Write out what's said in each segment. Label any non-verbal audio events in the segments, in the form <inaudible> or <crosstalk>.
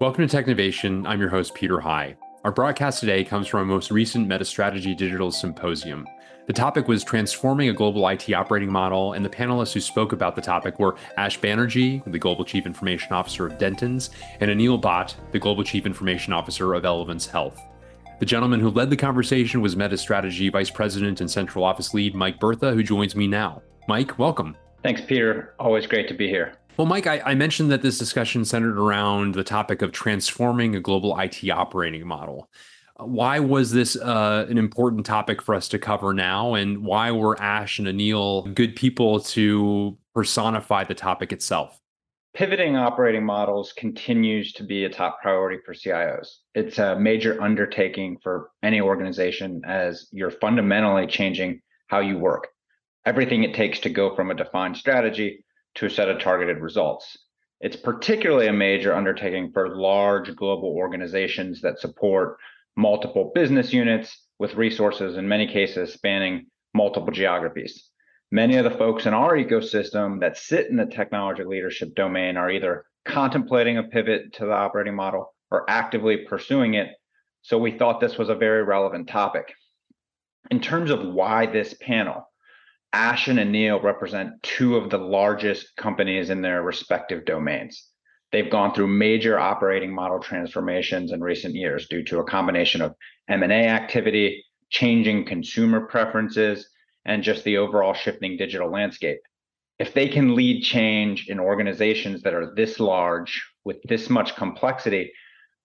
Welcome to Technovation. I'm your host, Peter High. Our broadcast today comes from our most recent MetaStrategy Digital Symposium. The topic was transforming a global IT operating model, and the panelists who spoke about the topic were Ash Banerjee, the Global Chief Information Officer of Dentons, and Anil Bhatt, the Global Chief Information Officer of Elevance Health. The gentleman who led the conversation was MetaStrategy Vice President and Central Office Lead Mike Bertha, who joins me now. Mike, welcome. Thanks, Peter. Always great to be here. Well, Mike, I, I, mentioned that this discussion centered around the topic of transforming a global IT operating model. Why was this uh, an important topic for us to cover now? And why were Ash and Anil good people to personify the topic itself? Pivoting operating models continues to be a top priority for CIOs. It's a major undertaking for any organization as you're fundamentally changing how you work. Everything it takes to go from a defined strategy to a set of targeted results. It's particularly a major undertaking for large global organizations that support multiple business units with resources, in many cases, spanning multiple geographies. Many of the folks in our ecosystem that sit in the technology leadership domain are either contemplating a pivot to the operating model or actively pursuing it. So we thought this was a very relevant topic. In terms of why this panel, Ash and Neil represent two of the largest companies in their respective domains. They've gone through major operating model transformations in recent years due to a combination of M&A activity, changing consumer preferences, and just the overall shifting digital landscape. If they can lead change in organizations that are this large with this much complexity,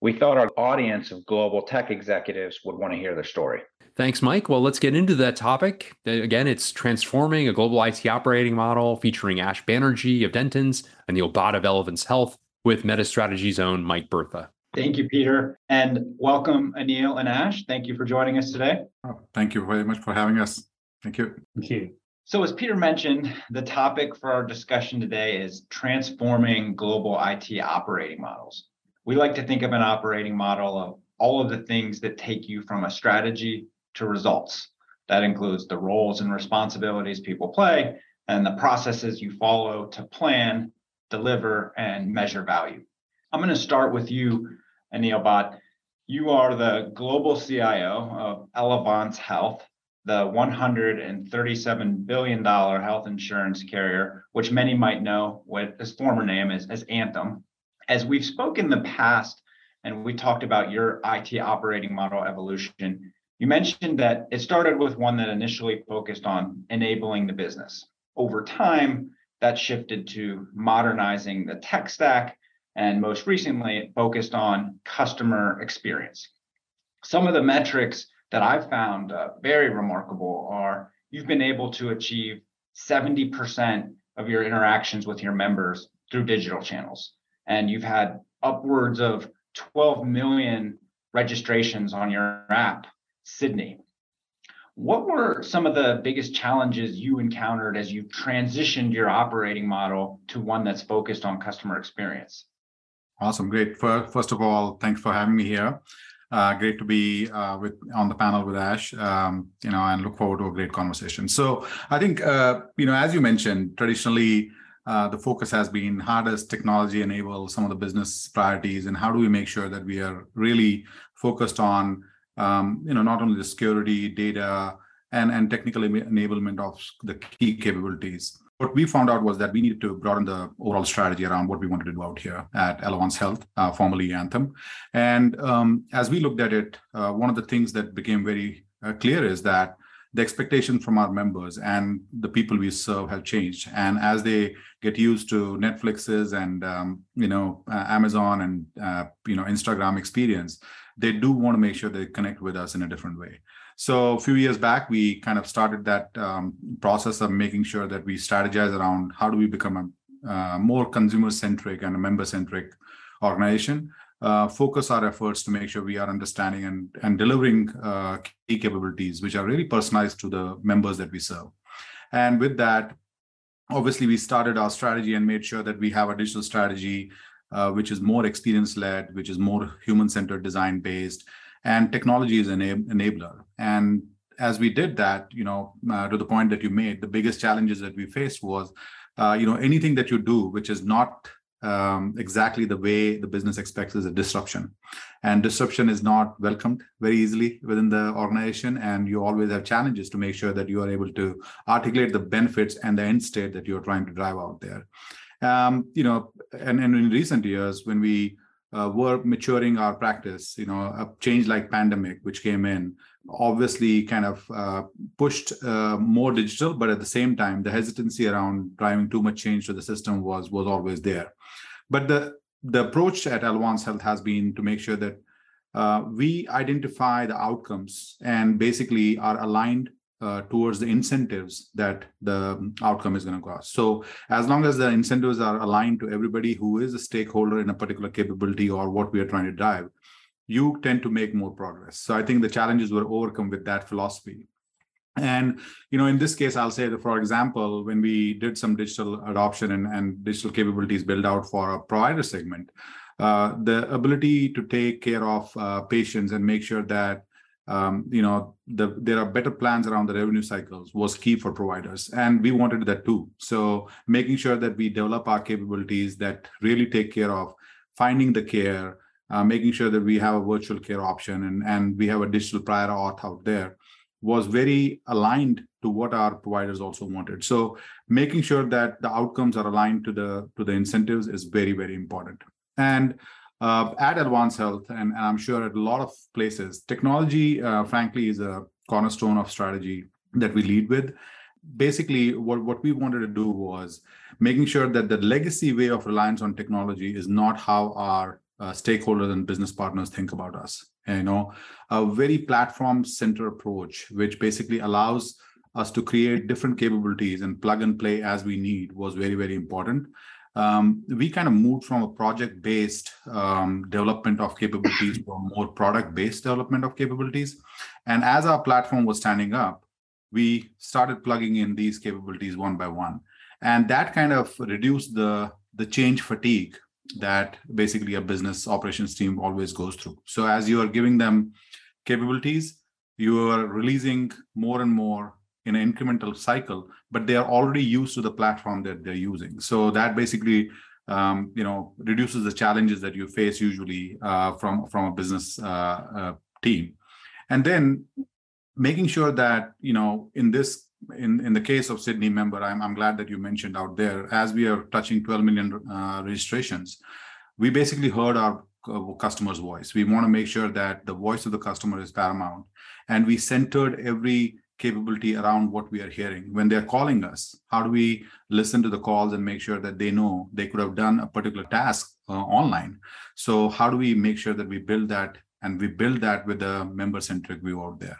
we thought our audience of global tech executives would want to hear their story. Thanks, Mike. Well, let's get into that topic. Uh, again, it's transforming a global IT operating model featuring Ash Banerjee of Dentons and Anil Bhatt of Elevance Health with MetaStrategy's own Mike Bertha. Thank you, Peter. And welcome, Anil and Ash. Thank you for joining us today. Oh, thank you very much for having us. Thank you. Thank you. So, as Peter mentioned, the topic for our discussion today is transforming global IT operating models. We like to think of an operating model of all of the things that take you from a strategy to results. That includes the roles and responsibilities people play and the processes you follow to plan, deliver, and measure value. I'm going to start with you, Anil Bhatt. You are the global CIO of Elevance Health, the $137 billion health insurance carrier, which many might know what its former name is as Anthem. As we've spoken in the past, and we talked about your IT operating model evolution, you mentioned that it started with one that initially focused on enabling the business. Over time, that shifted to modernizing the tech stack, and most recently, it focused on customer experience. Some of the metrics that I've found uh, very remarkable are you've been able to achieve 70% of your interactions with your members through digital channels, and you've had upwards of 12 million registrations on your app Sydney. What were some of the biggest challenges you encountered as you transitioned your operating model to one that's focused on customer experience? Awesome, great. First of all, thanks for having me here. Uh, great to be uh, with on the panel with Ash. Um, you know, and look forward to a great conversation. So, I think uh, you know, as you mentioned, traditionally uh, the focus has been how does technology enable some of the business priorities, and how do we make sure that we are really focused on um, you know, not only the security, data, and, and technical enablement of the key capabilities. What we found out was that we needed to broaden the overall strategy around what we wanted to do out here at Elevance Health, uh, formerly Anthem. And um, as we looked at it, uh, one of the things that became very uh, clear is that the expectation from our members and the people we serve have changed and as they get used to netflix's and um, you know uh, amazon and uh, you know instagram experience they do want to make sure they connect with us in a different way. So a few years back, we kind of started that um, process of making sure that we strategize around how do we become a uh, more consumer-centric and a member-centric organization. Uh, focus our efforts to make sure we are understanding and, and delivering uh, key capabilities which are really personalized to the members that we serve. And with that, obviously, we started our strategy and made sure that we have a digital strategy uh, which is more experience led, which is more human centered, design based, and technology is an enabler. And as we did that, you know, uh, to the point that you made, the biggest challenges that we faced was, uh, you know, anything that you do which is not um, exactly the way the business expects is a disruption. And disruption is not welcomed very easily within the organization. And you always have challenges to make sure that you are able to articulate the benefits and the end state that you're trying to drive out there. Um, you know, and, and in recent years, when we uh, were maturing our practice, you know, a change like pandemic, which came in, obviously kind of uh, pushed uh, more digital, but at the same time, the hesitancy around driving too much change to the system was was always there. But the the approach at Elevance Health has been to make sure that uh, we identify the outcomes and basically are aligned uh, towards the incentives that the outcome is going to cost. So as long as the incentives are aligned to everybody who is a stakeholder in a particular capability or what we are trying to drive, you tend to make more progress. So I think the challenges were overcome with that philosophy. And you know, in this case, I'll say that, for example, when we did some digital adoption and, and digital capabilities build out for a provider segment, uh, the ability to take care of uh, patients and make sure that um, you know the, there are better plans around the revenue cycles was key for providers and we wanted that too. So making sure that we develop our capabilities that really take care of finding the care uh, making sure that we have a virtual care option and, and we have a digital prior auth out there was very aligned to what our providers also wanted. So making sure that the outcomes are aligned to the to the incentives is very very important. And uh, at Elevance Health, and, and, I'm sure at a lot of places, technology, uh, frankly, is a cornerstone of strategy that we lead with. Basically, what, what we wanted to do was making sure that the legacy way of reliance on technology is not how our uh, stakeholders and business partners think about us. And, you know, a very platform-centered approach, which basically allows us to create different capabilities and plug and play as we need, was very, very important um, we kind of moved from a project-based um, development of capabilities to a more product-based development of capabilities. And as our platform was standing up, we started plugging in these capabilities one by one. And that kind of reduced the, the change fatigue that basically a business operations team always goes through. So as you are giving them capabilities, you are releasing more and more in an incremental cycle, but they are already used to the platform that they're using. So that basically, um, you know, reduces the challenges that you face usually uh, from from a business uh, uh, team, and then making sure that you know in this in in the case of Sydney member, I'm I'm glad that you mentioned out there as we are touching 12 million uh, registrations, we basically heard our uh, customer's voice. We want to make sure that the voice of the customer is paramount, and we centered every capability around what we are hearing. When they're calling us, how do we listen to the calls and make sure that they know they could have done a particular task uh, online? So, how do we make sure that we build that and we build that with a member centric view out there?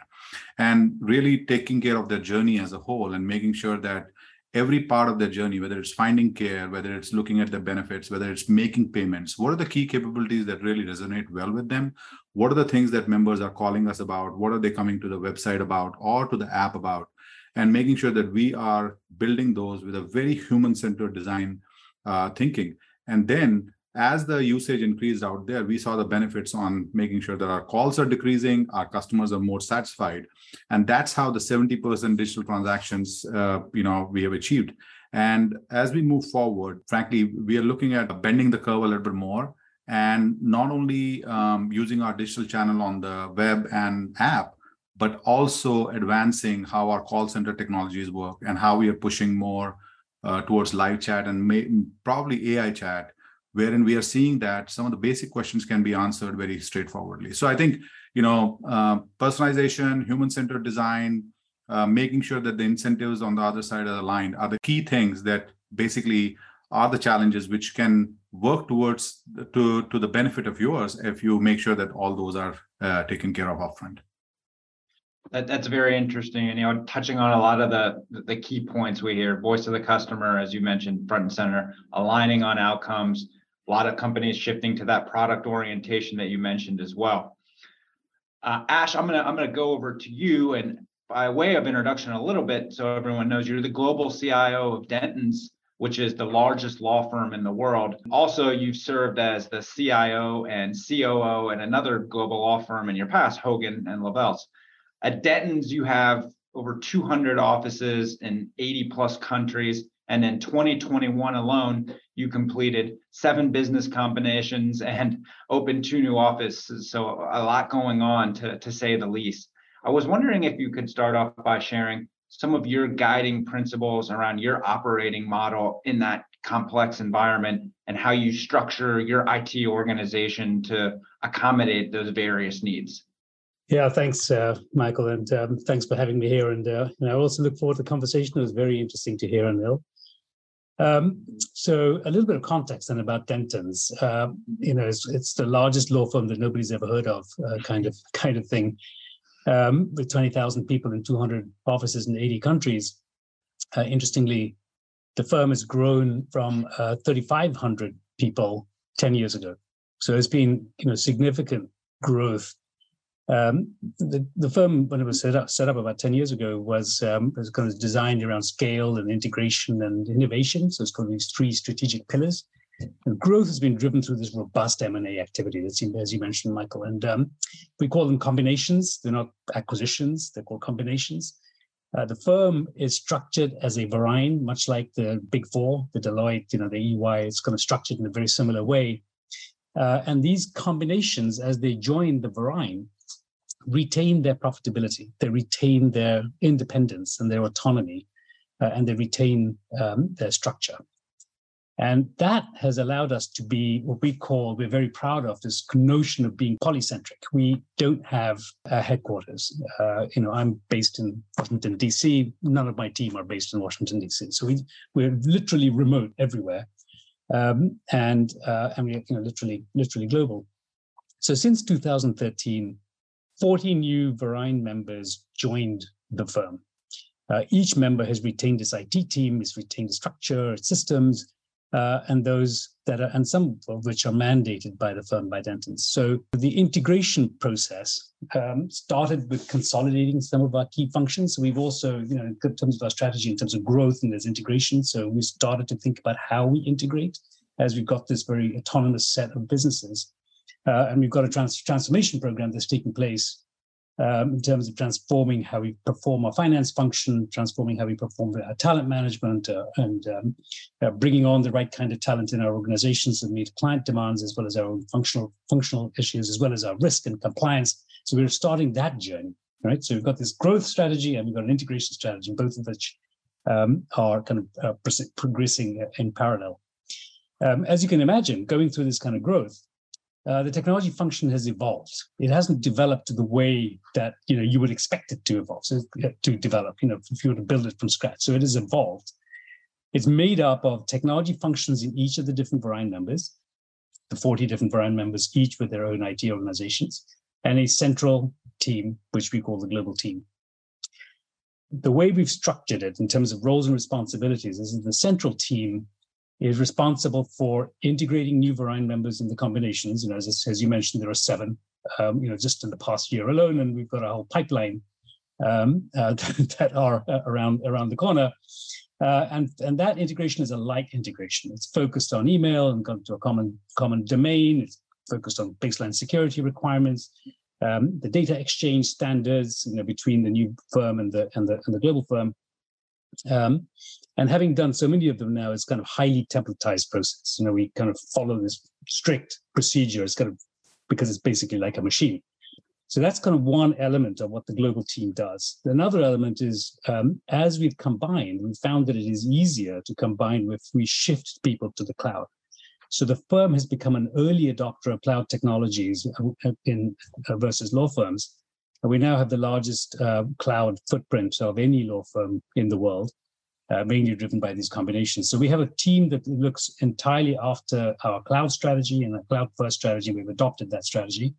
And really taking care of their journey as a whole and making sure that every part of their journey, whether it's finding care, whether it's looking at the benefits, whether it's making payments, what are the key capabilities that really resonate well with them? What are the things that members are calling us about? What are they coming to the website about or to the app about? And making sure that we are building those with a very human centered design uh, thinking. And then as the usage increased out there, we saw the benefits on making sure that our calls are decreasing, our customers are more satisfied, and that's how the 70% digital transactions, uh, you know, we have achieved. And as we move forward, frankly, we are looking at bending the curve a little bit more, and not only um, using our digital channel on the web and app, but also advancing how our call center technologies work and how we are pushing more uh, towards live chat and may, probably AI chat wherein we are seeing that some of the basic questions can be answered very straightforwardly. So I think you know uh, personalization, human-centered design, uh, making sure that the incentives on the other side are aligned are the key things that basically are the challenges which can work towards to to the benefit of yours if you make sure that all those are uh, taken care of upfront. That, that's very interesting, and you know, touching on a lot of the the key points we hear: voice of the customer, as you mentioned, front and center, aligning on outcomes, a lot of companies shifting to that product orientation that you mentioned as well. Uh, Ash, I'm gonna I'm gonna go over to you and by way of introduction a little bit, so everyone knows you're the global CIO of Dentons, which is the largest law firm in the world. Also, you've served as the CIO and COO at another global law firm in your past, Hogan and Lovells. At Dentons, you have over 200 offices in 80 plus countries. And in 2021 alone, you completed seven business combinations and opened two new offices. So a lot going on to, to say the least. I was wondering if you could start off by sharing some of your guiding principles around your operating model in that complex environment and how you structure your IT organization to accommodate those various needs. Yeah, thanks, uh, Michael, and um, thanks for having me here. And, uh, and I also look forward to the conversation. It was very interesting to hear, Anil. Um, so a little bit of context then about Dentons. Uh, you know, it's, it's, the largest law firm that nobody's ever heard of, uh, kind of <laughs> kind of thing, um, with 20,000 people in 200 offices in 80 countries. Uh, interestingly, the firm has grown from uh, 3,500 people 10 years ago. So it's been, you know, significant growth um, the, the firm, when it was set up, set up about 10 years ago, was, um, was kind of designed around scale and integration and innovation. So it's got these three strategic pillars. And growth has been driven through this robust M&A activity that's, as you mentioned, Michael. And um, we call them combinations. They're not acquisitions. They're called combinations. Uh, the firm is structured as a Verein, much like the Big Four, the Deloitte, you know, the EY. It's kind of structured in a very similar way. Uh, and these combinations, as they join the Verein, retain their profitability, they retain their independence and their autonomy, uh, and they retain um, their structure. And that has allowed us to be what we call, we're very proud of this notion of being polycentric. We don't have a headquarters. Uh, you know, I'm based in Washington, D.C. None of my team are based in Washington, D.C. So we, we're literally remote everywhere. Um, and uh, and we're you know, literally, literally global. So since 2013, 40 new Verein members joined the firm. Uh, each member has retained its IT team, has retained structure, systems, uh, and those that are, and some of which are mandated by the firm by Dentons. So the integration process um, started with consolidating some of our key functions. We've also, you know, in terms of our strategy, in terms of growth and there's integration. So we started to think about how we integrate as we've got this very autonomous set of businesses. Uh, and we've got a trans- transformation program that's taking place um, in terms of transforming how we perform our finance function, transforming how we perform our talent management, uh, and um, uh, bringing on the right kind of talent in our organizations to meet client demands as well as our own functional functional issues, as well as our risk and compliance. So we're starting that journey, right? So we've got this growth strategy and we've got an integration strategy, both of which um, are kind of uh, progressing in parallel. Um, as you can imagine, going through this kind of growth, uh, the technology function has evolved. It hasn't developed the way that you know you would expect it to evolve, so, to develop. You know, if you were to build it from scratch, so it has evolved. It's made up of technology functions in each of the different Verein members, the 40 different Verein members, each with their own IT organizations, and a central team, which we call the global team. The way we've structured it in terms of roles and responsibilities is the central team is responsible for integrating new Verein members in the combinations. And as, as you mentioned, there are seven, um, you know, just in the past year alone, and we've got a whole pipeline um, <laughs> uh, that are uh, around around the corner. Uh, and and that integration is a light integration. It's focused on email and gone to a common common domain. It's focused on baseline security requirements, um, the data exchange standards, you know, between the new firm and the and the and the global firm. Um, and having done so many of them now, it's kind of highly templatized process. You know, we kind of follow this strict procedure. It's kind of because it's basically like a machine. So that's kind of one element of what the global team does. Another element is um, as we've combined, we found that it is easier to combine if we shift people to the cloud. So the firm has become an early adopter of cloud technologies uh, in uh, versus law firms. And we now have the largest uh, cloud footprint of any law firm in the world uh, mainly driven by these combinations. So we have a team that looks entirely after our cloud strategy and a cloud first strategy. We've adopted that strategy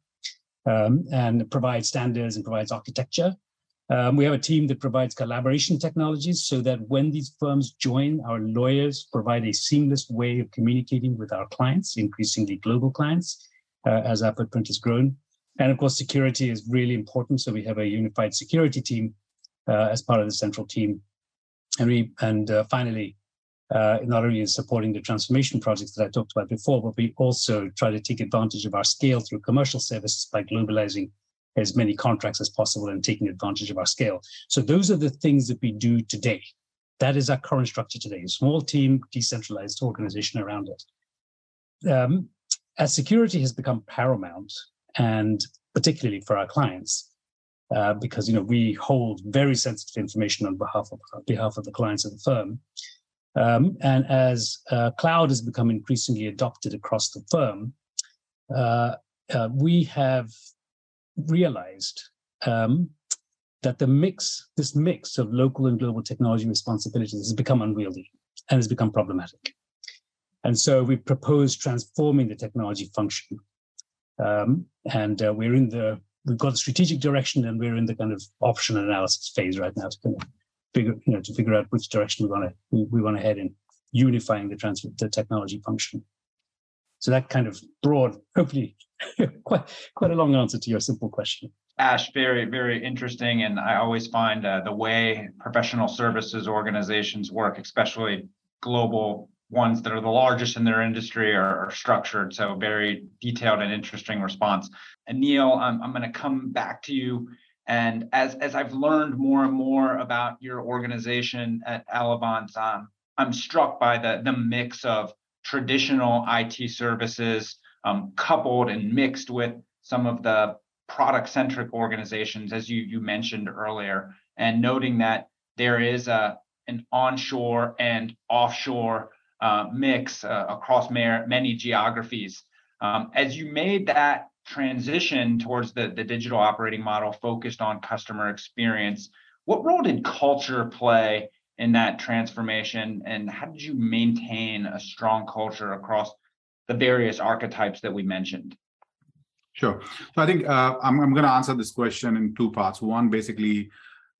um, and provides standards and provides architecture. Um, we have a team that provides collaboration technologies so that when these firms join, our lawyers provide a seamless way of communicating with our clients, increasingly global clients, uh, as our footprint has grown. And of course, security is really important. So we have a unified security team uh, as part of the central team and we and uh, finally, uh, not only in supporting the transformation projects that I talked about before, but we also try to take advantage of our scale through commercial services by globalizing as many contracts as possible and taking advantage of our scale. So those are the things that we do today. that is our current structure today, a small team, decentralized organization around it. Um, as security has become paramount, and particularly for our clients, uh, because you know we hold very sensitive information on behalf of on behalf of the clients of the firm. Um, and as uh, cloud has become increasingly adopted across the firm, uh, uh we have realized um, that the mix, this mix of local and global technology responsibilities has become unwieldy and has become problematic. And so we propose transforming the technology function. Um, and uh, we're in the, we've got a strategic direction and we're in the kind of option analysis phase right now to kind of figure, you know, to figure out which direction we want to, we, we want to head in unifying the transfer, the technology function. So that kind of broad, hopefully <laughs> quite, quite a long answer to your simple question. Ash, very, very interesting. And I always find uh, the way professional services organizations work, especially global ones that are the largest in their industry, are, are structured. So, very detailed and interesting response. And Neil, I'm, I'm going to come back to you. And as, as I've learned more and more about your organization at Elevance, um, I'm struck by the, the mix of traditional IT services um, coupled and mixed with some of the product centric organizations, as you, you mentioned earlier, and noting that there is a, an onshore and offshore uh, mix uh, across many geographies. Um, as you made that transition towards the, the digital operating model focused on customer experience, what role did culture play in that transformation? And how did you maintain a strong culture across the various archetypes that we mentioned? Sure. So I think uh, I'm, I'm going to answer this question in two parts. One, basically,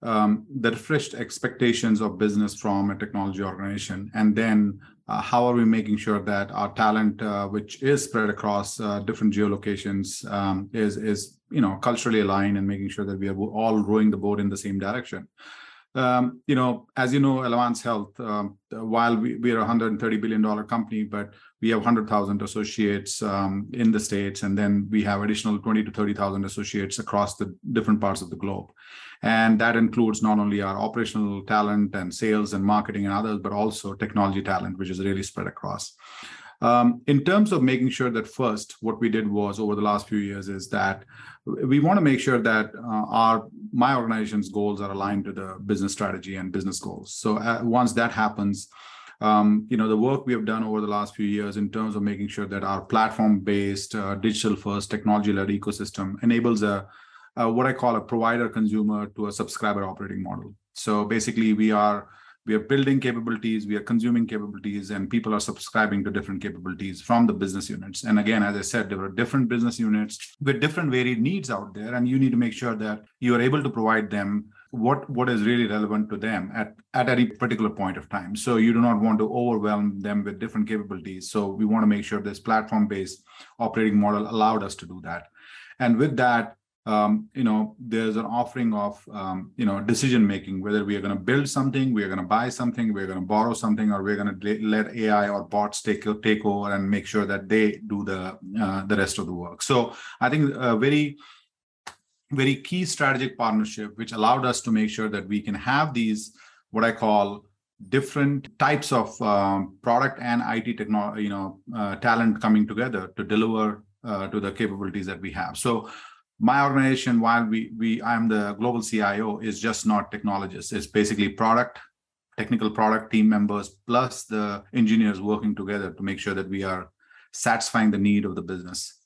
um, the refreshed expectations of business from a technology organization, and then uh, how are we making sure that our talent, uh, which is spread across uh, different geolocations, um, is is you know culturally aligned and making sure that we are all rowing the boat in the same direction. Um, you know, as you know, Elevance Health, um, while we, we are a $130 billion company, but we have 100,000 associates um, in the States, and then we have additional 20 to 30,000 associates across the different parts of the globe. And that includes not only our operational talent and sales and marketing and others, but also technology talent, which is really spread across. Um, in terms of making sure that first, what we did was over the last few years is that we want to make sure that uh, our my organization's goals are aligned to the business strategy and business goals. So uh, once that happens, um, you know the work we have done over the last few years in terms of making sure that our platform-based, uh, digital-first, technology-led ecosystem enables a, a what I call a provider consumer to a subscriber operating model. So basically, we are we are building capabilities we are consuming capabilities and people are subscribing to different capabilities from the business units and again as i said there are different business units with different varied needs out there and you need to make sure that you are able to provide them what what is really relevant to them at at any particular point of time. So you do not want to overwhelm them with different capabilities. So we want to make sure this platform based operating model allowed us to do that. And with that um, you know, there's an offering of, um, you know, decision making, whether we are going to build something, we are going to buy something, we're going to borrow something, or we're going to let AI or bots take, take over and make sure that they do the, uh, the rest of the work. So I think a very, very key strategic partnership, which allowed us to make sure that we can have these, what I call different types of um, product and IT technology, you know, uh, talent coming together to deliver uh, to the capabilities that we have. So my organization while we we i'm the global cio is just not technologists it's basically product technical product team members plus the engineers working together to make sure that we are satisfying the need of the business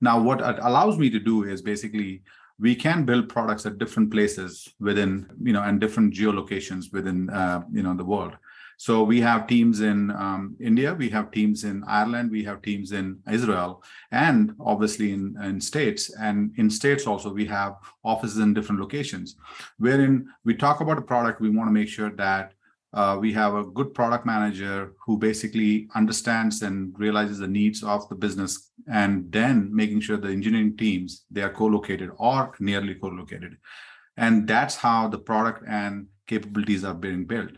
now what it allows me to do is basically we can build products at different places within you know and different geolocations within uh, you know the world so we have teams in um, India, we have teams in Ireland, we have teams in Israel, and obviously in, in states. And in states also, we have offices in different locations. Wherein we talk about a product, we want to make sure that uh, we have a good product manager who basically understands and realizes the needs of the business and then making sure the engineering teams they are co-located or nearly co-located. And that's how the product and capabilities are being built.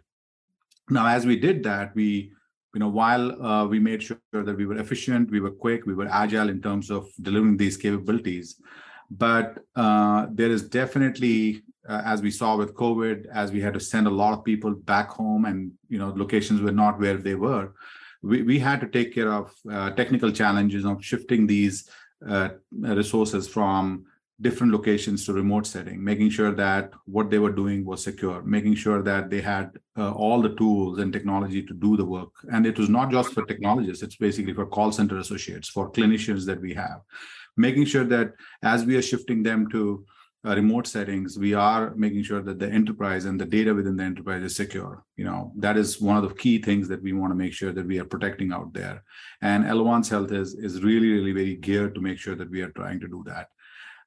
Now, as we did that, we, you know, while uh, we made sure that we were efficient, we were quick, we were agile in terms of delivering these capabilities, but uh, there is definitely uh, as we saw with COVID, as we had to send a lot of people back home, and you know locations were not where they were, we, we had to take care of uh, technical challenges of shifting these uh, resources from different locations to remote setting, making sure that what they were doing was secure, making sure that they had uh, all the tools and technology to do the work. And it was not just for technologists, it's basically for call center associates, for clinicians that we have, making sure that as we are shifting them to uh, remote settings, we are making sure that the enterprise and the data within the enterprise is secure. You know, that is one of the key things that we want to make sure that we are protecting out there. And Elevance Health is, is really, really very geared to make sure that we are trying to do that.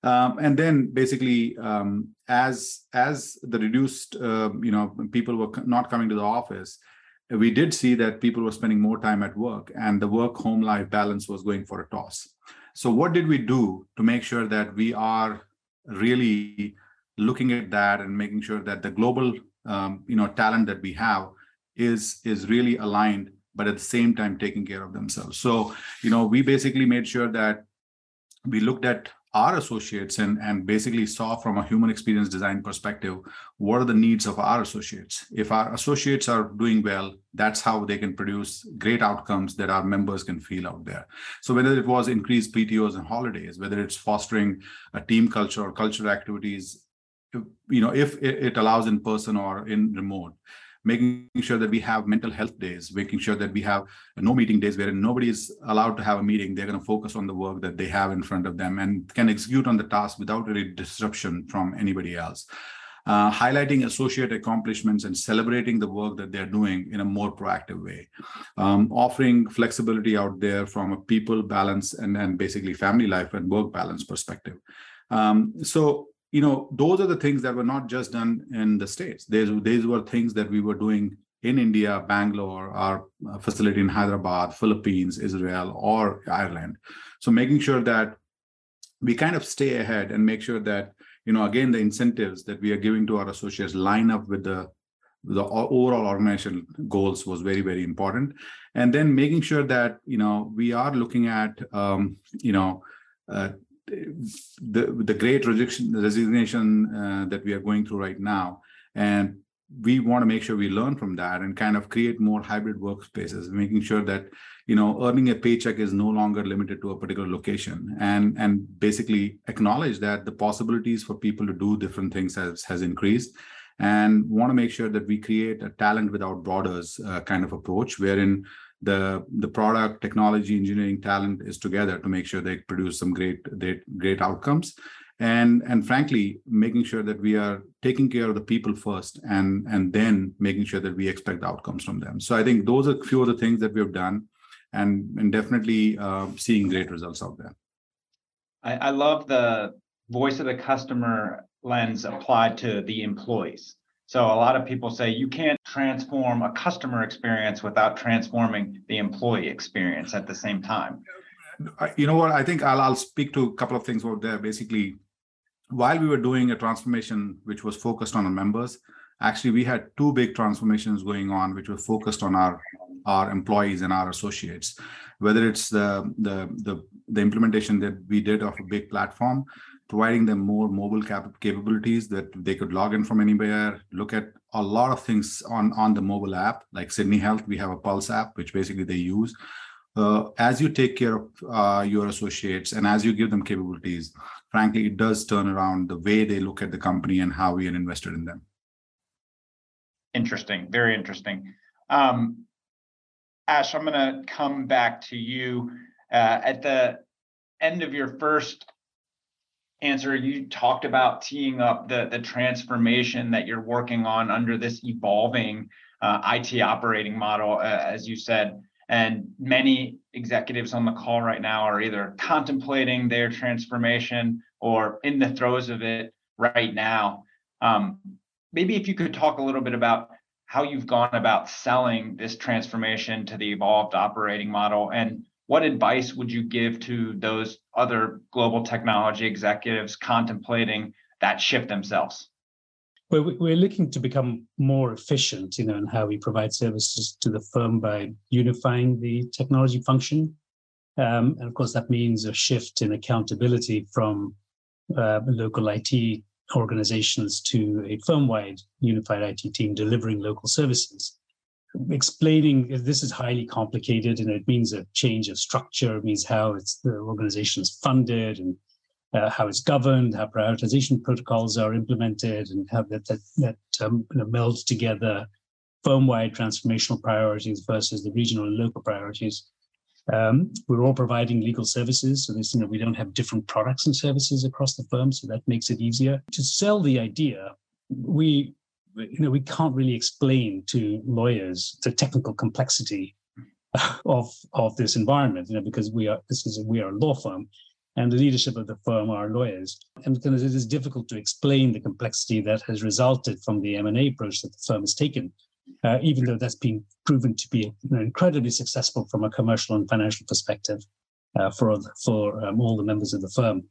Um, and then basically, um, as as the reduced, uh, you know, people were not coming to the office, we did see that people were spending more time at work, and the work-home life balance was going for a toss. So, what did we do to make sure that we are really looking at that and making sure that the global, um, you know, talent that we have is is really aligned, but at the same time taking care of themselves. So, you know, we basically made sure that we looked at our associates and, and basically saw from a human experience design perspective what are the needs of our associates? If our associates are doing well that's how they can produce great outcomes that our members can feel out there. So whether it was increased ptos and holidays whether it's fostering a team culture or cultural activities you know if it allows in person or in remote making sure that we have mental health days, making sure that we have no meeting days where nobody is allowed to have a meeting. They're going to focus on the work that they have in front of them and can execute on the task without any disruption from anybody else. Uh, highlighting associate accomplishments and celebrating the work that they're doing in a more proactive way. Um, offering flexibility out there from a people balance and then basically family life and work balance perspective. Um, so you know those are the things that were not just done in the states. These, these were things that we were doing in india bangalore our uh, facility in hyderabad philippines israel or ireland. So making sure that we kind of stay ahead and make sure that you know again the incentives that we are giving to our associates line up with the the overall organization goals was very very important. And then making sure that you know we are looking at um, you know uh, the the great resignation uh, that we are going through right now. And we want to make sure we learn from that and kind of create more hybrid workspaces making sure that you know earning a paycheck is no longer limited to a particular location. And and basically acknowledge that the possibilities for people to do different things has has increased. And want to make sure that we create a talent without borders uh, kind of approach wherein the the product technology engineering talent is together to make sure they produce some great great, great outcomes. And and frankly making sure that we are taking care of the people first and and then making sure that we expect the outcomes from them. So i think those are a few of the things that we've done and and definitely uh, seeing great results out there. I, I love the voice of the customer lens applied to the employees so a lot of people say you can't transform a customer experience without transforming the employee experience at the same time. You know what? I think I'll, I'll speak to a couple of things over there. Basically, while we were doing a transformation which was focused on our members, actually we had two big transformations going on which were focused on our our employees and our associates whether it's the the the, the implementation that we did of a big platform providing them more mobile cap- capabilities that they could log in from anywhere, look at a lot of things on, on the mobile app, like Sydney Health, we have a Pulse app, which basically they use. Uh, as you take care of uh, your associates and as you give them capabilities, frankly, it does turn around the way they look at the company and how we are invested in them. Interesting, very interesting. Um, Ash, I'm going to come back to you uh, at the end of your first answer, you talked about teeing up the, the transformation that you're working on under this evolving uh, IT operating model, uh, as you said. And many executives on the call right now are either contemplating their transformation or in the throes of it right now. Um, maybe if you could talk a little bit about how you've gone about selling this transformation to the evolved operating model and what advice would you give to those other global technology executives contemplating that shift themselves? Well, we're looking to become more efficient, you know, in how we provide services to the firm by unifying the technology function. Um, and of course, that means a shift in accountability from uh, local IT organizations to a firm-wide unified IT team delivering local services. Explaining this is highly complicated and it means a change of structure, it means how it's the organization is funded and uh, how it's governed, how prioritization protocols are implemented, and how that that, that um, you know, melds together firm-wide transformational priorities versus the regional and local priorities. Um, we're all providing legal services, so this, you know, we don't have different products and services across the firm, so that makes it easier to sell the idea. We, you know, we can't really explain to lawyers the technical complexity <laughs> of of this environment, you know, because we are this is a, we are a law firm, and the leadership of the firm are lawyers, and it is difficult to explain the complexity that has resulted from the M and A approach that the firm has taken uh, even though that's been proven to be you know, incredibly successful from a commercial and financial perspective uh, for for um, all the members of the firm.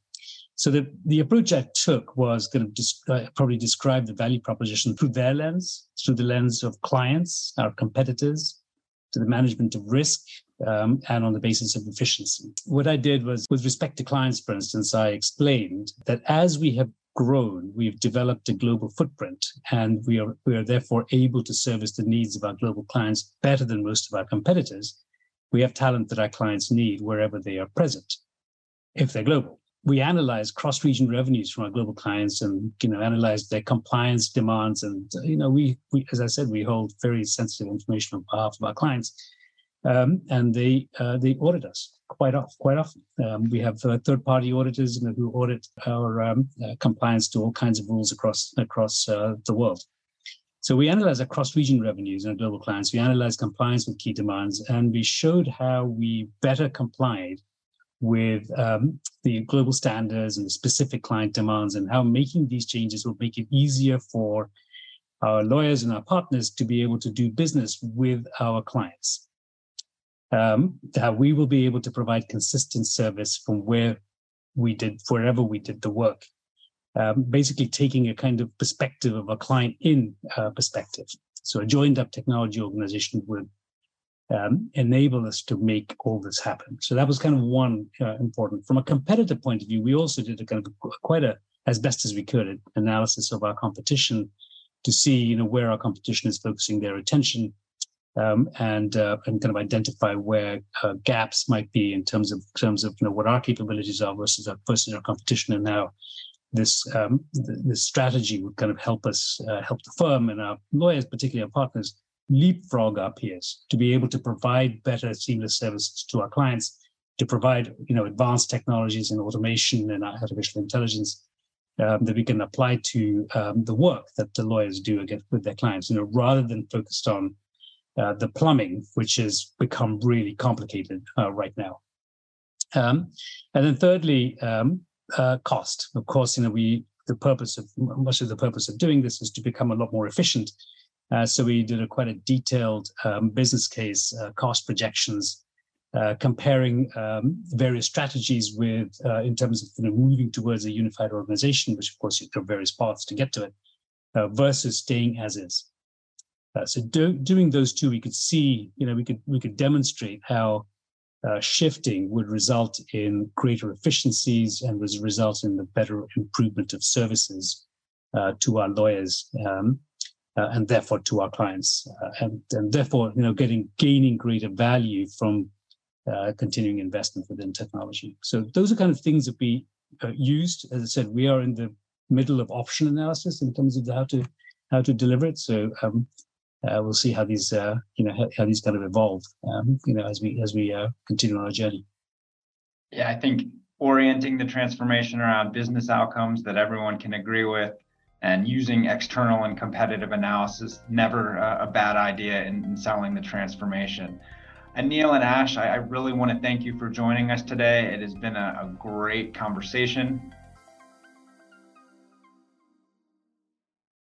So the, the approach I took was going to des- uh, probably describe the value proposition through their lens, through the lens of clients, our competitors, to the management of risk, um, and on the basis of efficiency. What I did was, with respect to clients, for instance, I explained that as we have grown, we've developed a global footprint, and we are we are therefore able to service the needs of our global clients better than most of our competitors. We have talent that our clients need wherever they are present, if they're global. We analyze cross-region revenues from our global clients, and you know analyze their compliance demands, and you know we, we as I said, we hold very sensitive information on behalf of our clients, um, and they uh, they audit us quite often. Quite often, um, we have uh, third-party auditors you know, who audit our um, uh, compliance to all kinds of rules across across uh, the world. So we analyze across region revenues and global clients. We analyze compliance with key demands, and we showed how we better complied with um, the global standards and the specific client demands, and how making these changes will make it easier for our lawyers and our partners to be able to do business with our clients um, that we will be able to provide consistent service from where we did wherever we did the work. Um, basically, taking a kind of perspective of a client in uh, perspective. So, a joined up technology organization would um, enable us to make all this happen. So that was kind of one uh, important. From a competitive point of view, we also did a kind of quite a as best as we could analysis of our competition to see you know where our competition is focusing their attention um, and uh, and kind of identify where uh, gaps might be in terms of terms of you know what our capabilities are versus our versus our competition, and now this um, this strategy would kind of help us uh, help the firm and our lawyers, particularly our partners, leapfrog our peers to be able to provide better seamless services to our clients, to provide you know advanced technologies and automation and artificial intelligence. Um, that we can apply to um, the work that the lawyers do against, with their clients, you know, rather than focused on uh, the plumbing, which has become really complicated uh, right now. Um, and then thirdly, um, uh, cost. Of course, you know, we the purpose of much of the purpose of doing this is to become a lot more efficient. Uh, so we did a quite a detailed um, business case, uh, cost projections, comparing um, various strategies with in terms of you know, moving towards a unified organization, which of course there are various paths to get to it, versus staying as is. Uh, so do, doing those two, we could see, you know, we could we could demonstrate how uh, shifting would result in greater efficiencies and was result in the better improvement of services uh, to our lawyers um, uh, and therefore to our clients, uh, and and therefore, you know, getting gaining greater value from uh, continuing investment within technology. So those are kind of things that we used. As I said, we are in the middle of option analysis in terms of how to how to deliver it. So um, uh, we'll see how these uh, you know how, how, these kind of evolve um, you know as we as we uh, continue on our journey yeah i think orienting the transformation around business outcomes that everyone can agree with and using external and competitive analysis never a, a bad idea in, in, selling the transformation. And neil and ash I, I, really want to thank you for joining us today. It has been a, a great conversation